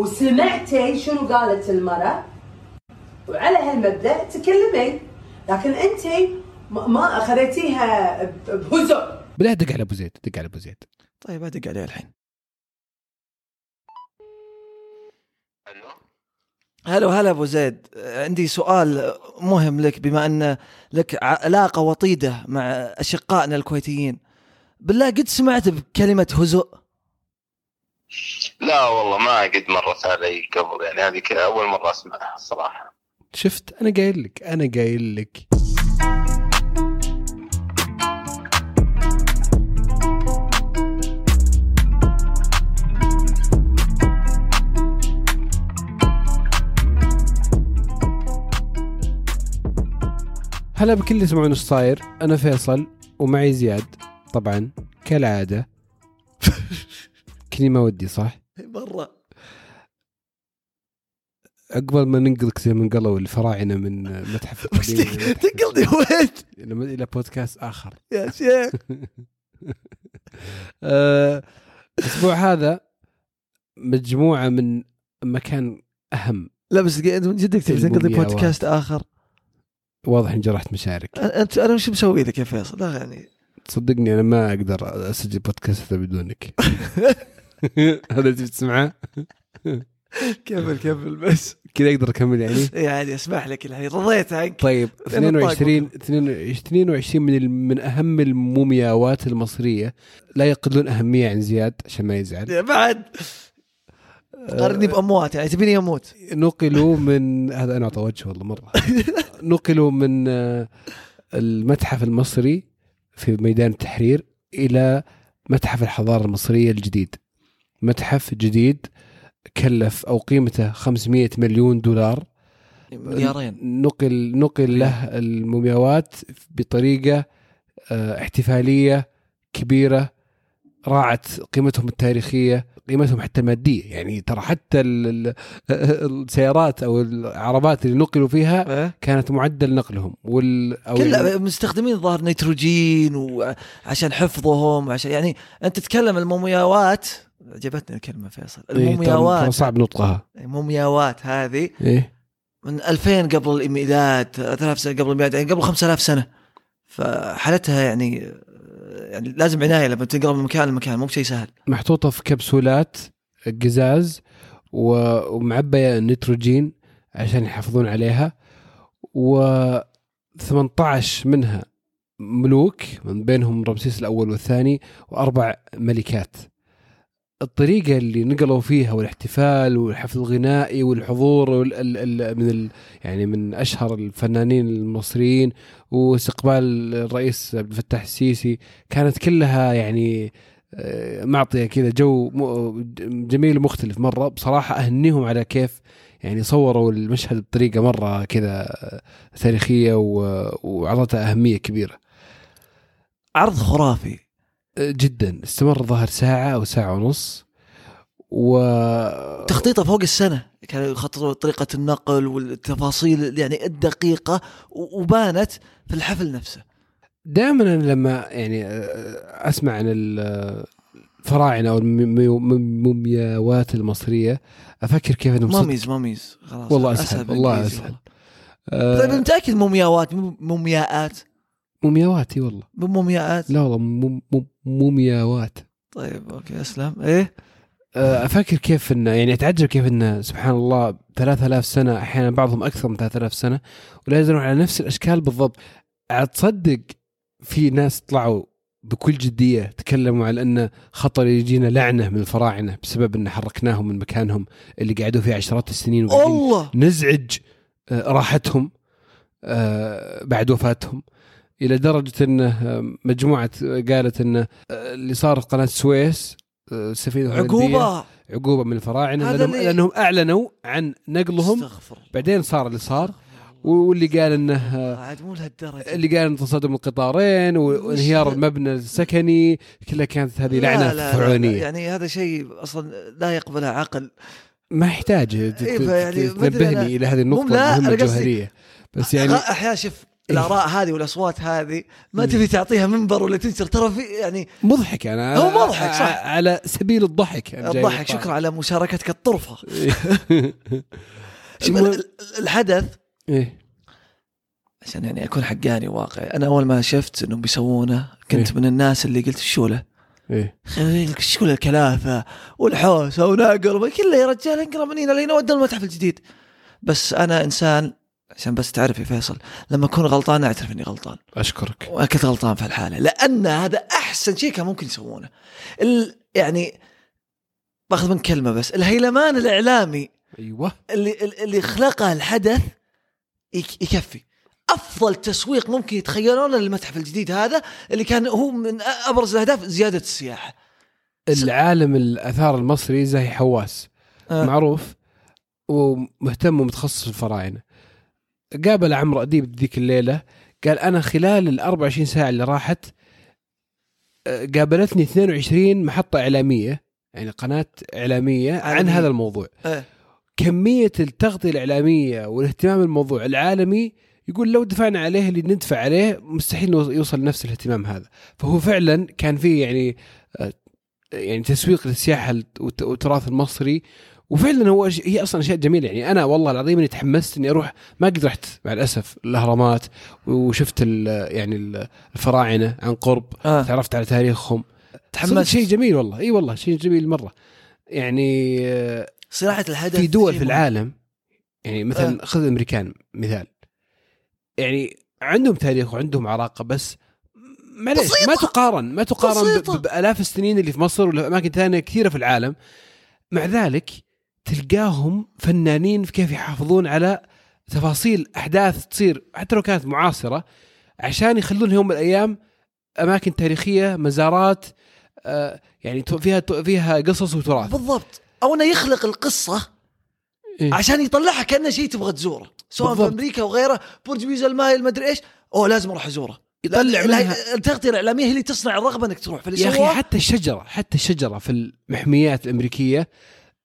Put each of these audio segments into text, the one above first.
وسمعتي شنو قالت المرأة؟ وعلى هالمبدأ تكلمي. لكن أنت ما- أخذتيها بهزء. بالله دق على أبو زيد دق على أبو زيد. طيب أدق عليه الحين. ألو؟ هلا هلا أبو زيد. عندي سؤال مهم لك بما أن لك علاقة وطيدة مع أشقائنا الكويتيين. بالله قد سمعت بكلمة هزء؟ لا والله ما قد مرت علي قبل يعني هذه أول مرة أسمعها الصراحه شفت؟ أنا قايل لك أنا قايل لك. هلا بكل اللي يسمعون إيش صاير أنا فيصل ومعي زياد طبعا كالعادة. كني ما ودي صح؟ مره عقبال ما ننقلك زي ما انقلوا الفراعنة من متحف تنقلني وين؟ إلى بودكاست آخر. يا شيخ. آه، الأسبوع هذا مجموعة من مكان أهم. لا بس انت من جدك تبي. بودكاست آخر؟ واضح ان جرحت مشاعرك. أنت أنا وش مسوي لك يا فيصل؟ لا يعني. صدقني أنا ما أقدر أسجل بودكاست بدونك. هذا اللي تبي تسمعه كمل كمل بس. كذا أقدر أكمل يعني؟ يعني أسمح لك الحين. رضيت عنك. طيب فين الطاق 22 22 من من أهم المومياوات المصرية. لا يقلون أهمية عن زياد عشان ما يزعل. بعد. قارني بأموات يعني تبيني أموت نقلوا من هذا أنا أعطى وجه والله مرة. نقلوا من آه، المتحف المصري في ميدان التحرير إلى متحف الحضارة المصرية الجديد. متحف جديد كلف أو قيمته 500 مليون دولار. مليارين. نقل نقل له المومياوات بطريقة آه، احتفالية كبيرة راعت قيمتهم التاريخية قيمتهم حتى المادية. يعني ترى حتى ال- ال- السيارات أو العربات اللي نقلوا فيها إيه؟ كانت معدل نقلهم. وال كلها مستخدمين ظاهر نيتروجين وعشان حفظهم وعشان يعني أنت تتكلم المومياوات عجبتني الكلمة فيصل. إيه، المومياوات. صعب نطقها. المومياوات هذه. إيه. من 2000 قبل الميلاد 3000 سنه قبل الميلاد يعني قبل 5000 سنة. فحالتها يعني يعني لازم عناية لما تنقل من مكان لمكان مو بشيء سهل. محطوطة في كبسولات قزاز ومعبية نيتروجين عشان يحافظون عليها و 18 منها ملوك من بينهم رمسيس الأول والثاني وأربع ملكات. الطريقة اللي نقلوا فيها والاحتفال والحفل الغنائي والحضور وال ال ال من ال يعني من أشهر الفنانين المصريين واستقبال الرئيس عبد الفتاح السيسي كانت كلها يعني آه، معطية كذا جو جميل ومختلف. مرة بصراحة أهنيهم على كيف يعني صوروا المشهد بطريقة مرة كذا آه، تاريخية وأعطتها أهمية كبيرة. عرض خرافي. جدا. استمر ظهر ساعة أو ساعة ونص و تخطيطه فوق السنة. كانوا يخططوا طريقة النقل والتفاصيل يعني الدقيقة وبانت في الحفل نفسه. دائما لما يعني آه، أسمع عن ال- الفراعنة أو المومياوات المصرية أفكر كيف إنهم mummies mummies خلاص والله أسهل والله أسهل. والله. طيب آه، متأكد مومياوات مو مومياءات. مومياوات إي والله. مو مومياءات. لا والله مومياوات. طيب أوكي أسلم. إيه؟ آه، أفكر كيف انه يعني أتعجب كيف انه سبحان الله 3000 سنة أحيانا بعضهم أكثر من 3000 سنة ولا يزالون على نفس الأشكال بالضبط. عاد تصدق في ناس طلعوا بكل جدية تكلموا على انه خطر يجينا لعنة من الفراعنة بسبب إن حركناهم من مكانهم اللي قعدوا فيه عشرات السنين الله! نزعج آه، راحتهم آه، بعد وفاتهم. إلى درجة انه آه، مجموعة قالت انه آه، اللي صار في قناة السويس آه، السفينه عقوبة. عقوبة من الفراعنة هذا لأنهم, لأنهم أعلنوا عن نقلهم. بعدين صار اللي صار. واللي قال إنه آه، عاد مو لهالدرجة. اللي قال ان تصادم القطارين وانهيار المبنى السكني. كلها كانت هذه لا- لعنة لا- لا- لا، فرعونية. يعني هذا شيء أصلا لا يقبله عقل. ما يحتاج إيه، تنبهني إلى هذه النقطة لا، المهمة الجوهرية. بس يعني أحيانا شوف الآراء هذه والأصوات هذه ما تبي تعطيها منبر ولا تنشر ترى في يعني مضحك أنا. هو مضحك، صح. على سبيل الضحك الضحك. شكرا على مشاركتك الطرفة. شو؟ ال- الحدث إيه. عشان يعني أكون حقاني واقعي أنا أول ما شفت إنهم بيسوونه كنت إيه. من الناس اللي قلت شو له إيه شو له الكلافة والحوسة ونقر كله يا رجال انقرا من هنا لين ودنا المتحف الجديد. بس أنا إنسان عشان بس تعرف يا فيصل لما أكون غلطان أعترف إني غلطان. أشكرك. كنت غلطان في الحالة لأن هذا أحسن شيء كان ممكن يسوونه. ال يعني باخذ من كلمة بس الهيلمان الإعلامي أيوه. اللي اللي خلقه الحدث يك- يكفي. أفضل تسويق ممكن يتخيلونه للمتحف الجديد هذا اللي كان هو من أبرز الأهداف زيادة السياحة. العالم الآثار المصري زي حواس. آه. معروف ومهتم ومتخصص في الفراعنة. قابل عمرو أديب ذيك الليلة قال أنا خلال ال 24 ساعة اللي راحت آه، قابلتني 22 محطة إعلامية يعني قناة إعلامية عن. هذا الموضوع إيه. كمية التغطية الإعلامية والاهتمام بالموضوع العالمي يقول لو دفعنا عليه اللي ندفع عليه مستحيل يوصل نفس الاهتمام هذا فهو فعلا كان فيه يعني آه، يعني تسويق للسياحة والت- والتراث المصري. وفعلا هو هي أصلا أشياء جميلة. يعني أنا والله العظيم إني تحمست إني أروح ما قد رحت مع الأسف الأهرامات وشفت ال- يعني ال- الفراعنة عن قرب آه. تعرفت على تاريخهم. تحمست. شيء جميل والله. إي والله شيء جميل مرة. يعني آه، صراحة الحدث في دول في. العالم يعني مثلا خذ الأمريكان مثال. يعني عندهم تاريخ وعندهم عراقة بس معليش. ما تقارن ما تقارن بسيطة. بألاف السنين اللي في مصر ولا في أماكن ثانية كثيرة في العالم مع ذلك تلقاهم فنانين في كيف يحافظون على تفاصيل أحداث تصير حتى لو كانت معاصرة عشان يخلونها يوم من الأيام أماكن تاريخية مزارات آه، يعني فيها فيها قصص وتراث بالضبط أو إنه يخلق القصة إيه. عشان يطلعها كأنه شيء تبغى تزوره سواء بالضبط. في أمريكا وغيره برج بيزا المايل مدري إيش أوه لازم أروح أزوره يطلع منها التغطية الإعلامية هي اللي تصنع الرغبة إنك تروح فاللي يا أخي حتى الشجرة حتى الشجرة في المحميات الأمريكية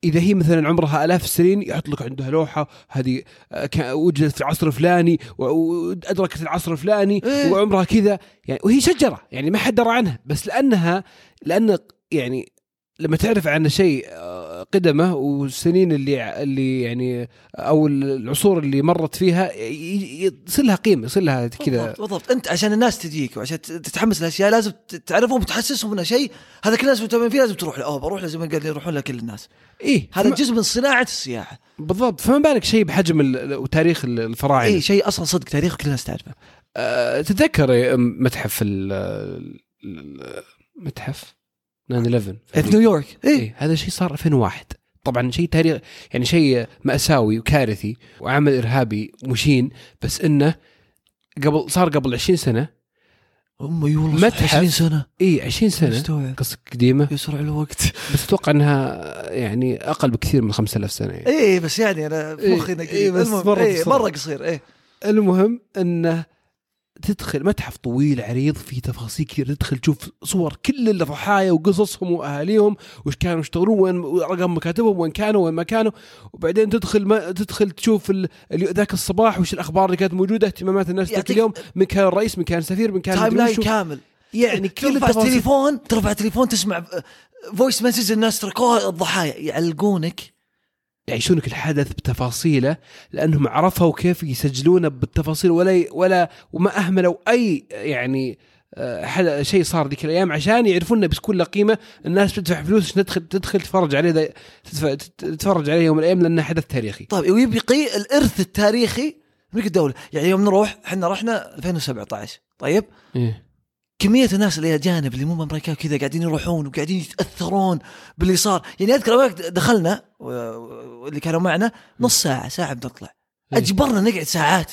إذا هي مثلا عمرها آلاف السنين يحط لك عندها لوحة هذه آه، وجدت في العصر الفلاني وأدركت العصر الفلاني إيه. وعمرها كذا يعني وهي شجرة يعني ما حد درى عنها بس لأنها لأن يعني لما تعرف عن شيء آه، قدمه والسنين اللي اللي يعني أو العصور اللي مرت فيها يصير لها قيمة يصير لها كذا. بالضبط, بالضبط. أنت عشان الناس تجيك وعشان تتحمس الاشياء لازم تعرفهم وتحسسهم إنه شيء هذا كل الناس مهتمين فيه لازم تروح له. بروح له زي ما قال يروحون له كل الناس. إيه هذا جزء من صناعة السياحة. بالضبط. فما بالك شيء بحجم وتاريخ ال- الفراعنة؟ اي شيء أصلا صدق تاريخ كل الناس تعرفه. أه تتذكر متحف ال- المتحف 9/11 في نيويورك. اي إيه هذا شيء صار 2001 طبعا شيء تاريخ يعني شيء مأساوي وكارثي وعمل إرهابي مشين بس إنه قبل صار قبل 20 سنة. أم اي والله متحف. 20 سنة. اي 20 سنة. قصة قديمة. يسرع الوقت. بس أتوقع إنها يعني أقل بكثير من 5000 سنة يعني. اي بس يعني إيه، مخي إيه، قريب بس مرة إيه. مرة قصير إيه. المهم إنه تدخل متحف طويل عريض فيه تفاصيل كثير تدخل تشوف صور كل الضحايا وقصصهم وأهاليهم وش كانوا يشتغلون وين رقم مكاتبهم وين كانوا وين ما كانوا. وبعدين تدخل ما تدخل تشوف ذاك الصباح وش الأخبار اللي كانت موجودة اهتمامات الناس ذاك اليوم من كان الرئيس من كان السفير من كان timeline. كامل. يعني كل ترفع التليفون ترفع التليفون تسمع voice message الناس تركوها الضحايا. يعلقونك يعيشونك الحدث بتفاصيله لأنهم عرفوا كيف يسجلونه بالتفاصيل ولا ولا وما أهملوا أي يعني آه، شيء صار ذيك الأيام عشان يعرفون انه بتكون له قيمة الناس بتدفع فلوس تدخل تدخل تتفرج عليه تدفع- تت- تتفرج عليه يوم من الأيام لأنه حدث تاريخي. طيب ويبقي الإرث التاريخي ملك الدولة يعني يوم نروح إحنا رحنا 2017 طيب؟ إيه. كمية الناس اللي اجانب اللي مو من أمريكا كذا قاعدين يروحون وقاعدين يتأثرون باللي صار يعني أذكر دخلنا واللي كانوا معنا نص ساعة ساعة بنطلع إيه. أجبرنا نقعد ساعات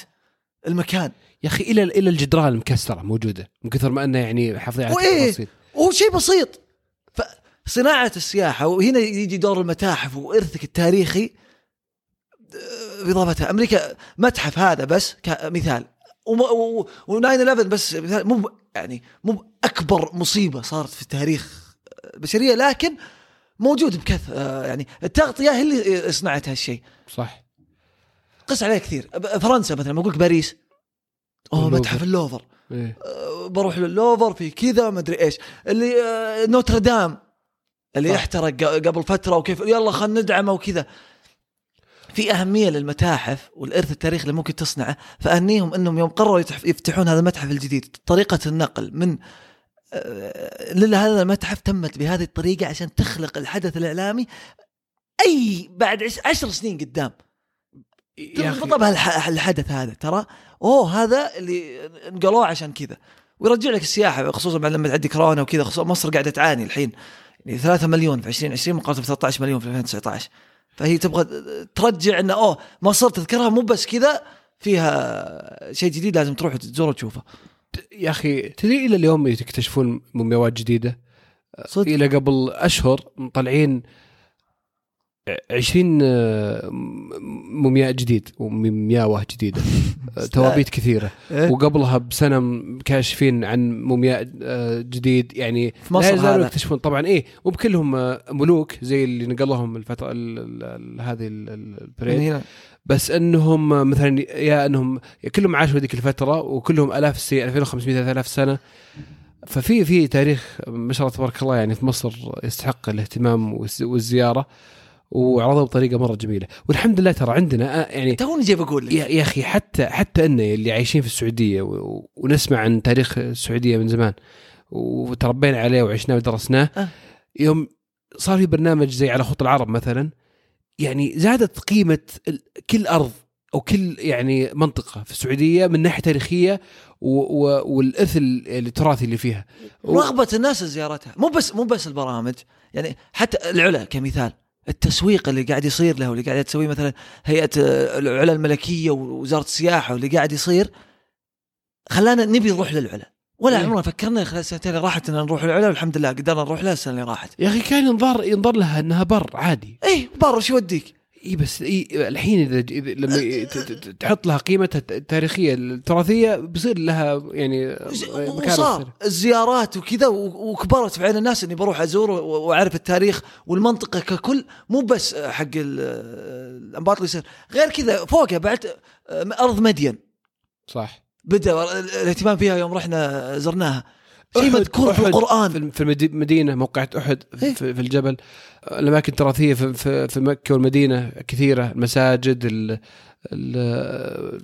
المكان. يا أخي إلى إلى الجدران المكسره موجودة من كثر ما إنه يعني حافظين على؟ التفاصيل وهو شيء بسيط. فصناعة السياحة وهنا يجي دور المتاحف وإرثك التاريخي آه، بإضافتها. أمريكا متحف هذا بس كمثال. و9 11 بس مثال. مو يعني مو بأكبر مصيبة صارت في تاريخ البشرية لكن موجود بكث آه، يعني التغطية هي اللي صنعت هالشيء. صح. قس عليه كثير. فرنسا مثلا ما أقول لك باريس. أوه. متحف اللوفر. إيه. أه، بروح للوفر في كذا ما أدري إيش. اللي نوتردام اللي صح. احترق قبل فترة وكيف يلا خلينا ندعمه وكذا. في أهمية للمتاحف والإرث التاريخي اللي ممكن تصنعه فأهنيهم إنهم يوم قرروا يفتحون هذا المتحف الجديد طريقة النقل من أه، لهذا المتحف تمت بهذه الطريقة عشان تخلق الحدث الإعلامي أي بعد عش- عشر سنين قدام. بهالح- الحدث هذا ترى؟ أوه هذا اللي نقلوه عشان كذا. ويرجع لك السياحة خصوصا بعد لما تعدي كورونا وكذا خصوصا مصر قاعدة تعاني الحين. يعني 3 مليون في 2020 مقارنة ب 13 مليون في 2019 فهي تبغى ترجع إنه أوه مصر تذكرها مو بس كذا فيها شيء جديد لازم تروح تزوره وتشوفه. يا أخي تدري إلى اليوم يكتشفون مومياوات جديدة؟ صدق؟ إلى قبل أشهر مطلعين 20 آه، مومياء جديد ومياوه جديدة. آه، توابيت كثيرة. إيه؟ وقبلها بسنة كاشفين عن مومياء آه، جديد. يعني في مصر لا يزالوا. يكتشفون. طبعا إيه مو بكلهم ملوك زي اللي نقلهم الفترة ال- ال- ال- هذه البريد. بس إنهم مثلا يا إنهم كلهم عاشوا هذيك الفترة وكلهم آلاف السنين 2500 3000 سنة. ففي في تاريخ ما شاء الله تبارك الله يعني في مصر يستحق الاهتمام والز- والزيارة. وعرضوه بطريقة مرة جميلة. والحمد لله ترى عندنا آه، يعني توني جاي بقول لك. يا أخي حتى حتى ان اللي عايشين في السعودية ونسمع عن تاريخ السعودية من زمان وتربينا عليه وعشناه ودرسناه أه. يوم صار في برنامج زي على خط العرب مثلا يعني زادت قيمة كل أرض أو كل يعني منطقة في السعودية من ناحية تاريخية و- و- والإرث ال- التراثي اللي فيها. و- رغبة الناس لزيارتها. مو بس مو بس البرامج. يعني حتى العلا كمثال. التسويق اللي قاعد يصير له واللي قاعد تسويه مثلا هيئة آه، العلا الملكية ووزاره السياحة واللي قاعد يصير. خلانا نبي نروح للعلا ولا إيه. عمرنا فكرنا خلال السنتين اللي راحت إن نروح للعلا والحمد لله قدرنا نروح لها السنة اللي راحت. يا أخي كان ينظر ينظر لها إنها بر عادي. اي بر شو يوديك؟ اي بس إي الحين إذا لما تحط لها قيمتها التاريخيه التراثيه بيصير لها يعني مكان. الزيارات وكذا وكبرت في عين الناس إني بروح أزور وأعرف التاريخ والمنطقة ككل مو بس حق ال- الأنباط اللي يصير. غير كذا فوقها بعد أرض مدين. صح. بدأ ال- الإهتمام فيها يوم رحنا زرناها. شيء مذكور في القرآن. في المدينة موقعة أحد إيه. في, في الجبل. الأماكن التراثية في, في, في مكة والمدينة كثيرة. المساجد ال ال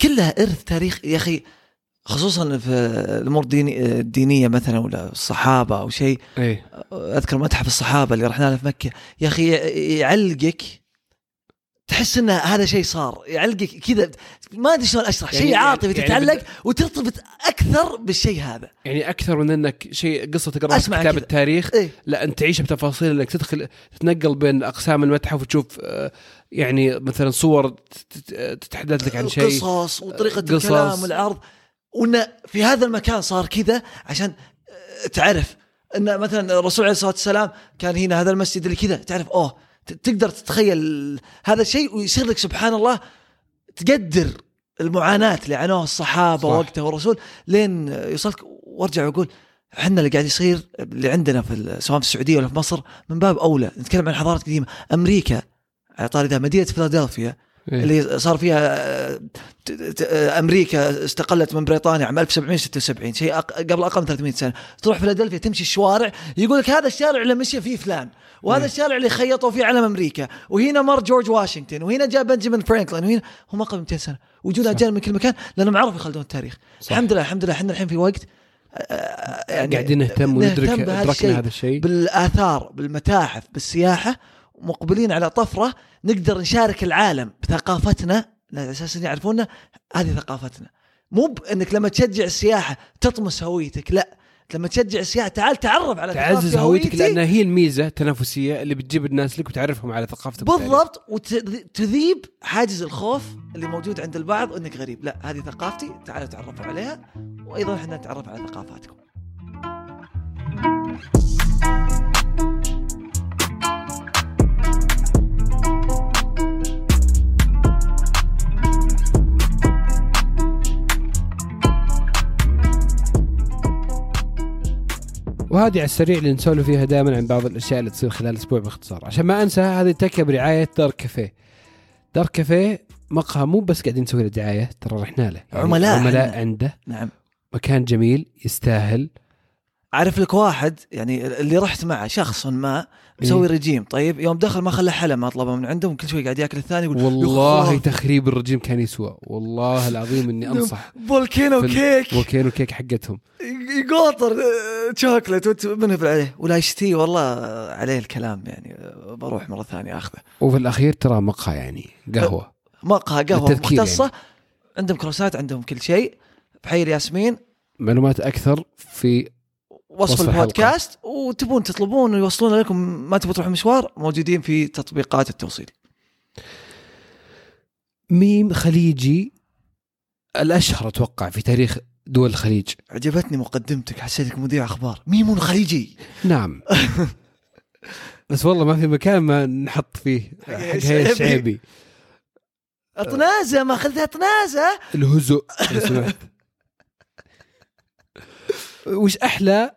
كلها إرث تاريخ. يا أخي خصوصا في الأمور الديني- الدينية مثلا ولا الصحابة أو شيء. إيه. أذكر متحف الصحابة اللي رحنا له في مكة. يا أخي يعلقك تحس إن هذا شيء صار يعلقك كذا ما أدري شلون أشرح يعني- شيء عاطفي يعني تتعلق بد- وترتبط أكثر بالشيء هذا يعني أكثر من إنك شيء قصة تقرأها في كتاب. التاريخ إيه؟ لا أنت تعيشها بتفاصيل إنك تدخل تتنقل بين أقسام المتحف وتشوف آه، يعني مثلا صور تت- تت- تتحدث لك عن شيء قصص وطريقة قصص. الكلام والعرض وإن في هذا المكان صار كذا عشان آه، تعرف إن مثلا الرسول عليه الصلاة والسلام كان هنا هذا المسجد اللي كذا تعرف أوه تقدر تتخيل هذا الشيء ويصير لك سبحان الله تقدر المعاناة اللي عانوها الصحابة صح. وقتها والرسول. لين يوصلك وارجع واقول إحنا اللي قاعد يصير اللي عندنا في سواء في السعودية ولا في مصر من باب أولى. نتكلم عن حضارات قديمة. أمريكا على طاري ذا مدينة فيلادلفيا إيه. اللي صار فيها أمريكا استقلت من بريطانيا عام 1776 شيء. قبل أقل من 300 سنة تروح فيلادلفيا تمشي الشوارع يقول لك هذا الشارع اللي مشي فيه فلان وهذا الشارع اللي خيطوا فيه علم أمريكا وهنا مر جورج واشنطن وهنا جاء بنجامين فرانكلين وهنا هم قبل 200 سنة وجونا اجيال من كل مكان لأنهم عرفوا يخلدون التاريخ صح. الحمد لله الحمد لله إحنا الحين في وقت آه، يعني قاعدين نهتم وندرك أدركنا. هذا الشيء بالآثار بالمتاحف بالسياحة مقبلين على طفرة نقدر نشارك العالم بثقافتنا على أساس يعرفونا هذه ثقافتنا. مو بإنك لما تشجع السياحة تطمس هويتك لا. لما تشجع السياحة تعال تعرف على تعزز هويتك. لانها هي الميزة التنافسية اللي بتجيب الناس لك وتعرفهم على ثقافتك. بالضبط. وتذيب حاجز الخوف اللي موجود عند البعض إنك غريب. لا هذه ثقافتي تعالوا تعرفوا عليها وأيضا إحنا نتعرف على ثقافاتكم. وهذه على السريع اللي نسولف فيها دائما عن بعض الأشياء اللي تصير خلال الأسبوع باختصار. عشان ما أنسى هذه التكه برعاية دار كافيه. دار كافيه مقهى مو بس قاعدين نسوي له دعاية ترى رحنا له. يعني عملاء. عملاء. عنده. نعم. مكان جميل يستاهل. عارف لك واحد يعني اللي رحت معه شخص ما مسوي رجيم طيب يوم دخل ما خلى حلا ما طلبه من عندهم كل شوي قاعد يأكل الثاني يقول والله. تخريب الرجيم كان يسوى والله العظيم إني أنصح. volcano cake. volcano cake حقتهم. يقاطر آه، شوكلت وت- منه عليه ولا يشتي والله آه، عليه الكلام يعني آه، بروح مرة ثانية أخذه. وفي الأخير ترى مقهى يعني قهوة. مقهى قهوة للتذكير مختصة. يعني. عندهم كروسات عندهم كل شيء بحي الياسمين معلومات أكثر في وصف, وصف الحلقة. البودكاست وتبون تطلبون ويوصلون لكم ما تبون تروحون مشوار موجودين في تطبيقات التوصيل. ميم خليجي الأشهر أتوقع في تاريخ دول الخليج. عجبتني مقدمتك حسيتك مذيع أخبار. ميمون خليجي. نعم. بس والله ما في مكان ما نحط فيه حق هيا الشعيبي طنازه ما أخذتها طنازه الهزء وش أحلى؟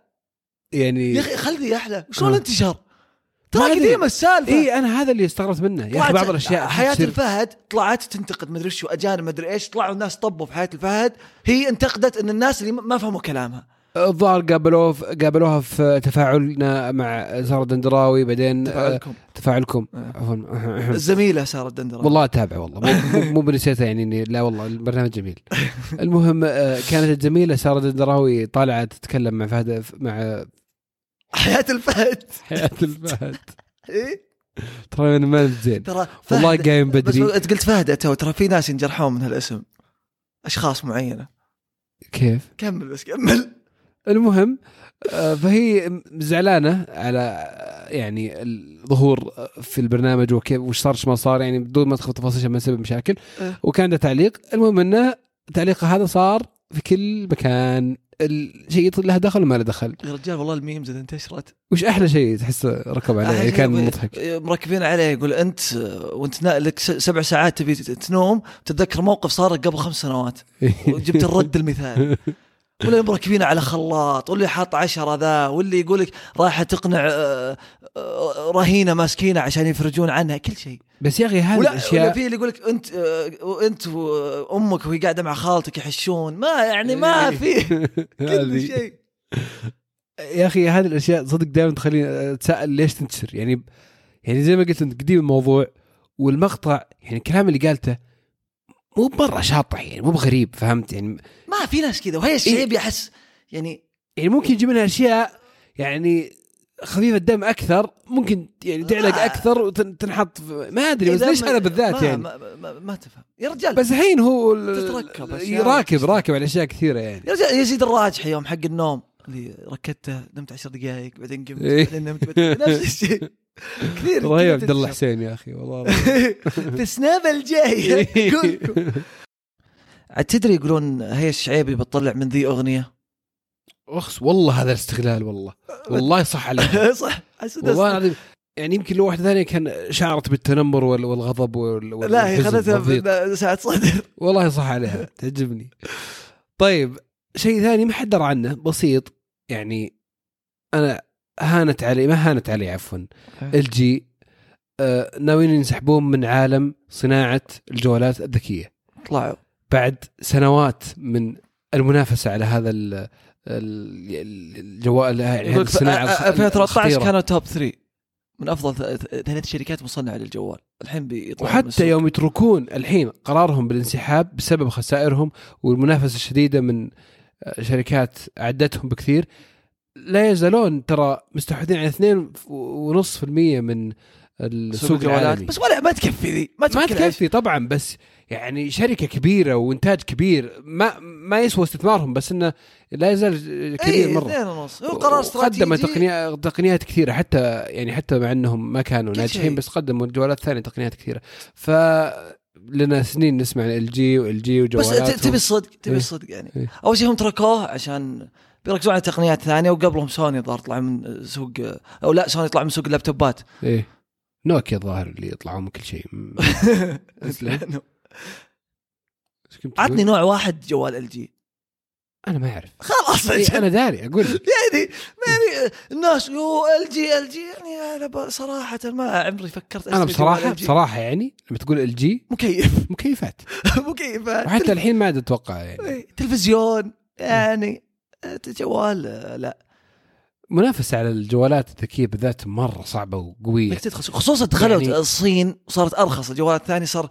يعني يا أخي خلي أحلى. شلون آه. انتشر ترى. قديمه السالفة. إي أنا هذا اللي استغربت منه. يا أخي بعض الأشياء حياة تصير- الفهد طلعت تنتقد مدري شو اجانب مدري إيش طلعوا الناس طبوا في حياة الفهد هي انتقدت إن الناس اللي ما فهموا كلامها. الظاهر قابلوه قابلوها في تفاعلنا مع سارة الدندراوي بعدين آه، تفاعلكم. تفاعلكم. آه. عفوا. الزميلة سارة الدندره والله أتابع والله. مو بنسيتها يعني إني لا والله البرنامج جميل. المهم آه، كانت الزميلة سارة الدندراوي طالعة تتكلم مع فهد مع حياة الفهد. حياة الفهد. إيه؟ ترى أنا ما زين. ترى والله قايم بدري. بس أنت قلت فهد تو ترى في ناس ينجرحون من هالاسم. أشخاص معينة. كيف؟ كمل بس كمل. المهم آه، فهي زعلانة على آه، يعني الظهور في البرنامج وكيف وش صار ما صار يعني بدون ما ادخل تفاصيل عشان ما يسبب مشاكل. وكان عنده تعليق. المهم إنه تعليقه هذا صار في كل مكان. الشيء له دخل وما له دخل. يا رجال والله الميمز إذا انتشرت. وش أحلى شيء تحس ركب عليه؟ يعني كان مضحك. مركبين عليه يقول أنت وأنت لك سبع ساعات تبي تنوم. تتذكر موقف صار قبل خمس سنوات. وجبت الرد المثالي. واللي مركبين على خلاط واللي حاط عشرة ذا واللي يقول لك رايحه تقنع آه، آه، رهينة ماسكينة عشان يفرجون عنها كل شيء. بس يا أخي هذه ولا ولا الأشياء في اللي يقول لك أنت آه، وانت وأمك وهي قاعدة مع خالتك يحشون ما يعني ما في. كل شيء. يا أخي هذه الأشياء صدق دائما تخليني اتساءل ليش تنتشر؟ يعني يعني زي ما قلت أنت قديم الموضوع والمقطع يعني الكلام اللي قالته مو مره شاطح يعني مو بغريب فهمت؟ يعني ما في ناس كذا وهي الشعيب يحس يعني يعني ممكن يجي منها أشياء يعني خفيفه الدم أكثر ممكن يعني تعلق ما- أكثر وتنحط ما أدري بس ليش هذا بالذات ما يعني؟ ما, ما, ما تفهم. يا رجال بس الحين هو تتركب راكب. راكب على أشياء كثيرة يعني. يا رجال يزيد الراجحي يوم حق النوم اللي ركدته نمت عشر دقائق بعدين قمت إيه. بعدين نمت نفس الشيء. كثير رهيب عبد الله. حسين يا أخي والله. في السناب الجاي. عاد تدري يقولون هي الشعيبي بتطلع من ذي أغنية؟ أخس والله هذا الاستغلال والله. والله صح عليك. صح والله. العظيم. يعني يمكن لو واحدة ثانية كان شعرت بالتنمر وال- والغضب وال- والحزن لا هي خذتها ساعة صدر. والله صح عليها تعجبني. طيب شيء ثاني ما حد درى عنه بسيط. يعني أنا هانت علي ما هانت علي عفوا. ال جي آه ناويين ينسحبون من عالم صناعة الجوالات الذكية. طلعوا. بعد سنوات من المنافسة على هذا ال ال- الجوال يعني الصناعة الخ- 2013 الخطيرة. كانوا توب 3 من أفضل ثلاث شركات مصنعة للجوال. الحين بيطلعوا وحتى. يوم يتركون الحين قرارهم بالانسحاب بسبب خسائرهم والمنافسة الشديدة من آه، شركات اعدتهم بكثير لا يزالون ترى مستحوذين على 2.5% من السوق العالمي بس ولا ما تكفي ذي ما ما تكفي العيش. تكفي طبعا بس يعني شركة كبيرة وإنتاج كبير ما ما يسوى استثمارهم بس إنه لا يزال كبير إيه مرة اثنين ونص هو قرار استراتيجي قدم تقنيات تقنيات كثيرة حتى يعني حتى مع إنهم ما كانوا ناجحين. بس قدموا جوالات ثانية تقنيات كثيرة ف لنا سنين نسمع عن LG و LG بس وجوالات ت- تبي الصدق تبي إيه. الصدق يعني. أول شيء هم تركوه عشان بيركزون على تقنيات ثانية وقبلهم سوني ظهر طلعوا من سوق أو لا سوني طلعوا من سوق اللابتوبات. إيه. نوكيا الظاهر اللي يطلعوا من كل شيء؟ عطني نوع واحد جوال LG. أنا ما أعرف. خلاص إيه أنا داري أقول يعني يعني الناس يو LG LG. يعني أنا صراحة ما عمري فكرت أنا بصراحة. بصراحة يعني لما تقول LG مكيف. مكيفات. مكيفات. وحتى الحين ما أتوقع يعني. إيه، تلفزيون يعني آه، جوال لا. منافسة على الجوالات الذكية بالذات مرة صعبة وقوية. إنك تدخل خصوصا دخلوا يعني- الصين وصارت أرخص الجوالات الثانية صار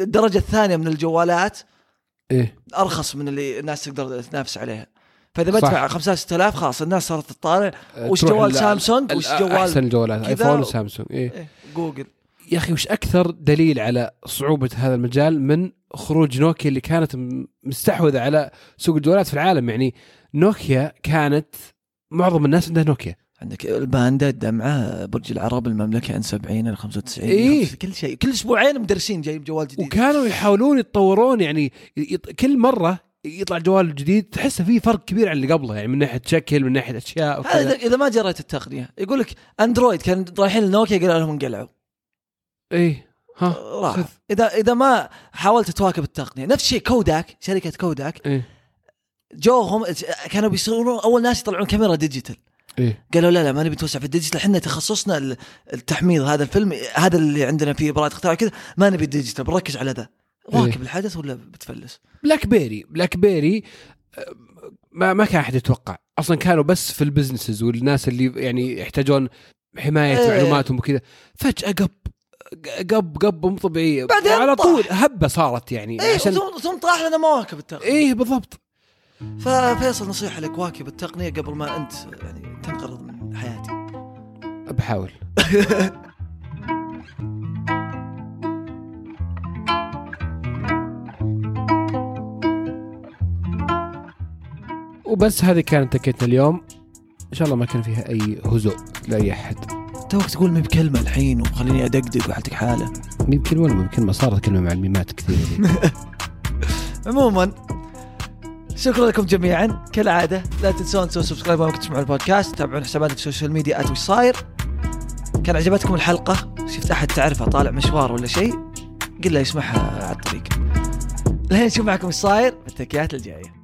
الدرجة الثانية من الجوالات إيه. أرخص من اللي الناس تقدر تنافس عليها. فإذا. بدفع 5000 6000 خلاص الناس صارت تطالع. وش جوال ال- سامسونج؟ وش جوال أحسن الجوالات ايفون وسامسونج إيه. إيه، جوجل. يا أخي وش أكثر دليل على صعوبة هذا المجال من خروج نوكيا اللي كانت مستحوذة على سوق الجوالات في العالم. يعني نوكيا كانت معظم الناس عندها نوكيا. عندك الباندا الدمعة برج العرب المملكة N 70 ال 95 إيه. كل شيء كل أسبوعين مدرسين جايب جوال جديد. وكانوا يحاولون يتطورون يعني يط- كل مرة يطلع جوال جديد تحس فيه فرق كبير عن اللي قبله. يعني من ناحية شكل من ناحية أشياء هذا إذا ما جريت التقنية يقول لك أندرويد كان رايحين لنوكيا قالوا لهم انقلعوا. إيه. راح. إذا إذا ما حاولت تواكب التقنية نفس الشيء كوداك شركة كوداك إيه. جوهم كانوا بيصيرون أول ناس يطلعون كاميرا digital. إيه. قالوا لا لا ما نبي نتوسع في ال digital إحنا تخصصنا ال- التحميض هذا الفيلم هذا اللي عندنا فيه براءة اختراع كذا ما نبي ال digital بنركز على ذا. واكب إيه. الحدث ولا بتفلس؟ بلاك بيري بلاك بيري ما ما كان أحد يتوقع. أصلا كانوا بس في ال businesses والناس اللي يعني يحتاجون حماية إيه. معلوماتهم وكذا. فجأة قب قب قب مو طبيعية. بعدين على. طول هبة صارت يعني إيه عشان ثم ثم طاح لنا مواكب التقنية. إيه بالضبط. ففيصل نصيحة لك واكب التقنية قبل ما أنت يعني تنقرض من حياتي. بحاول. وبس هذه كانت تكتنا اليوم. إن شاء الله ما كان فيها أي هزوء لأي أحد. توك تقول مي بكلمة الحين وخليني أدقدق وحالتك حالة. مين كلمه ولا مين كلمه صارت كلمة مع الميمات كثير. عموما شكرا لكم جميعا. كالعادة لا تنسون تسوون subscribe وما تسمعون البودكاست تابعون حساباتنا في ال social media at وش صاير. كان عجبتكم الحلقة؟ شفت أحد تعرفه طالع مشوار ولا شيء؟ قل له يسمعها على الطريق. الحين نشوف معكم إيش صاير في التكيات الجاية.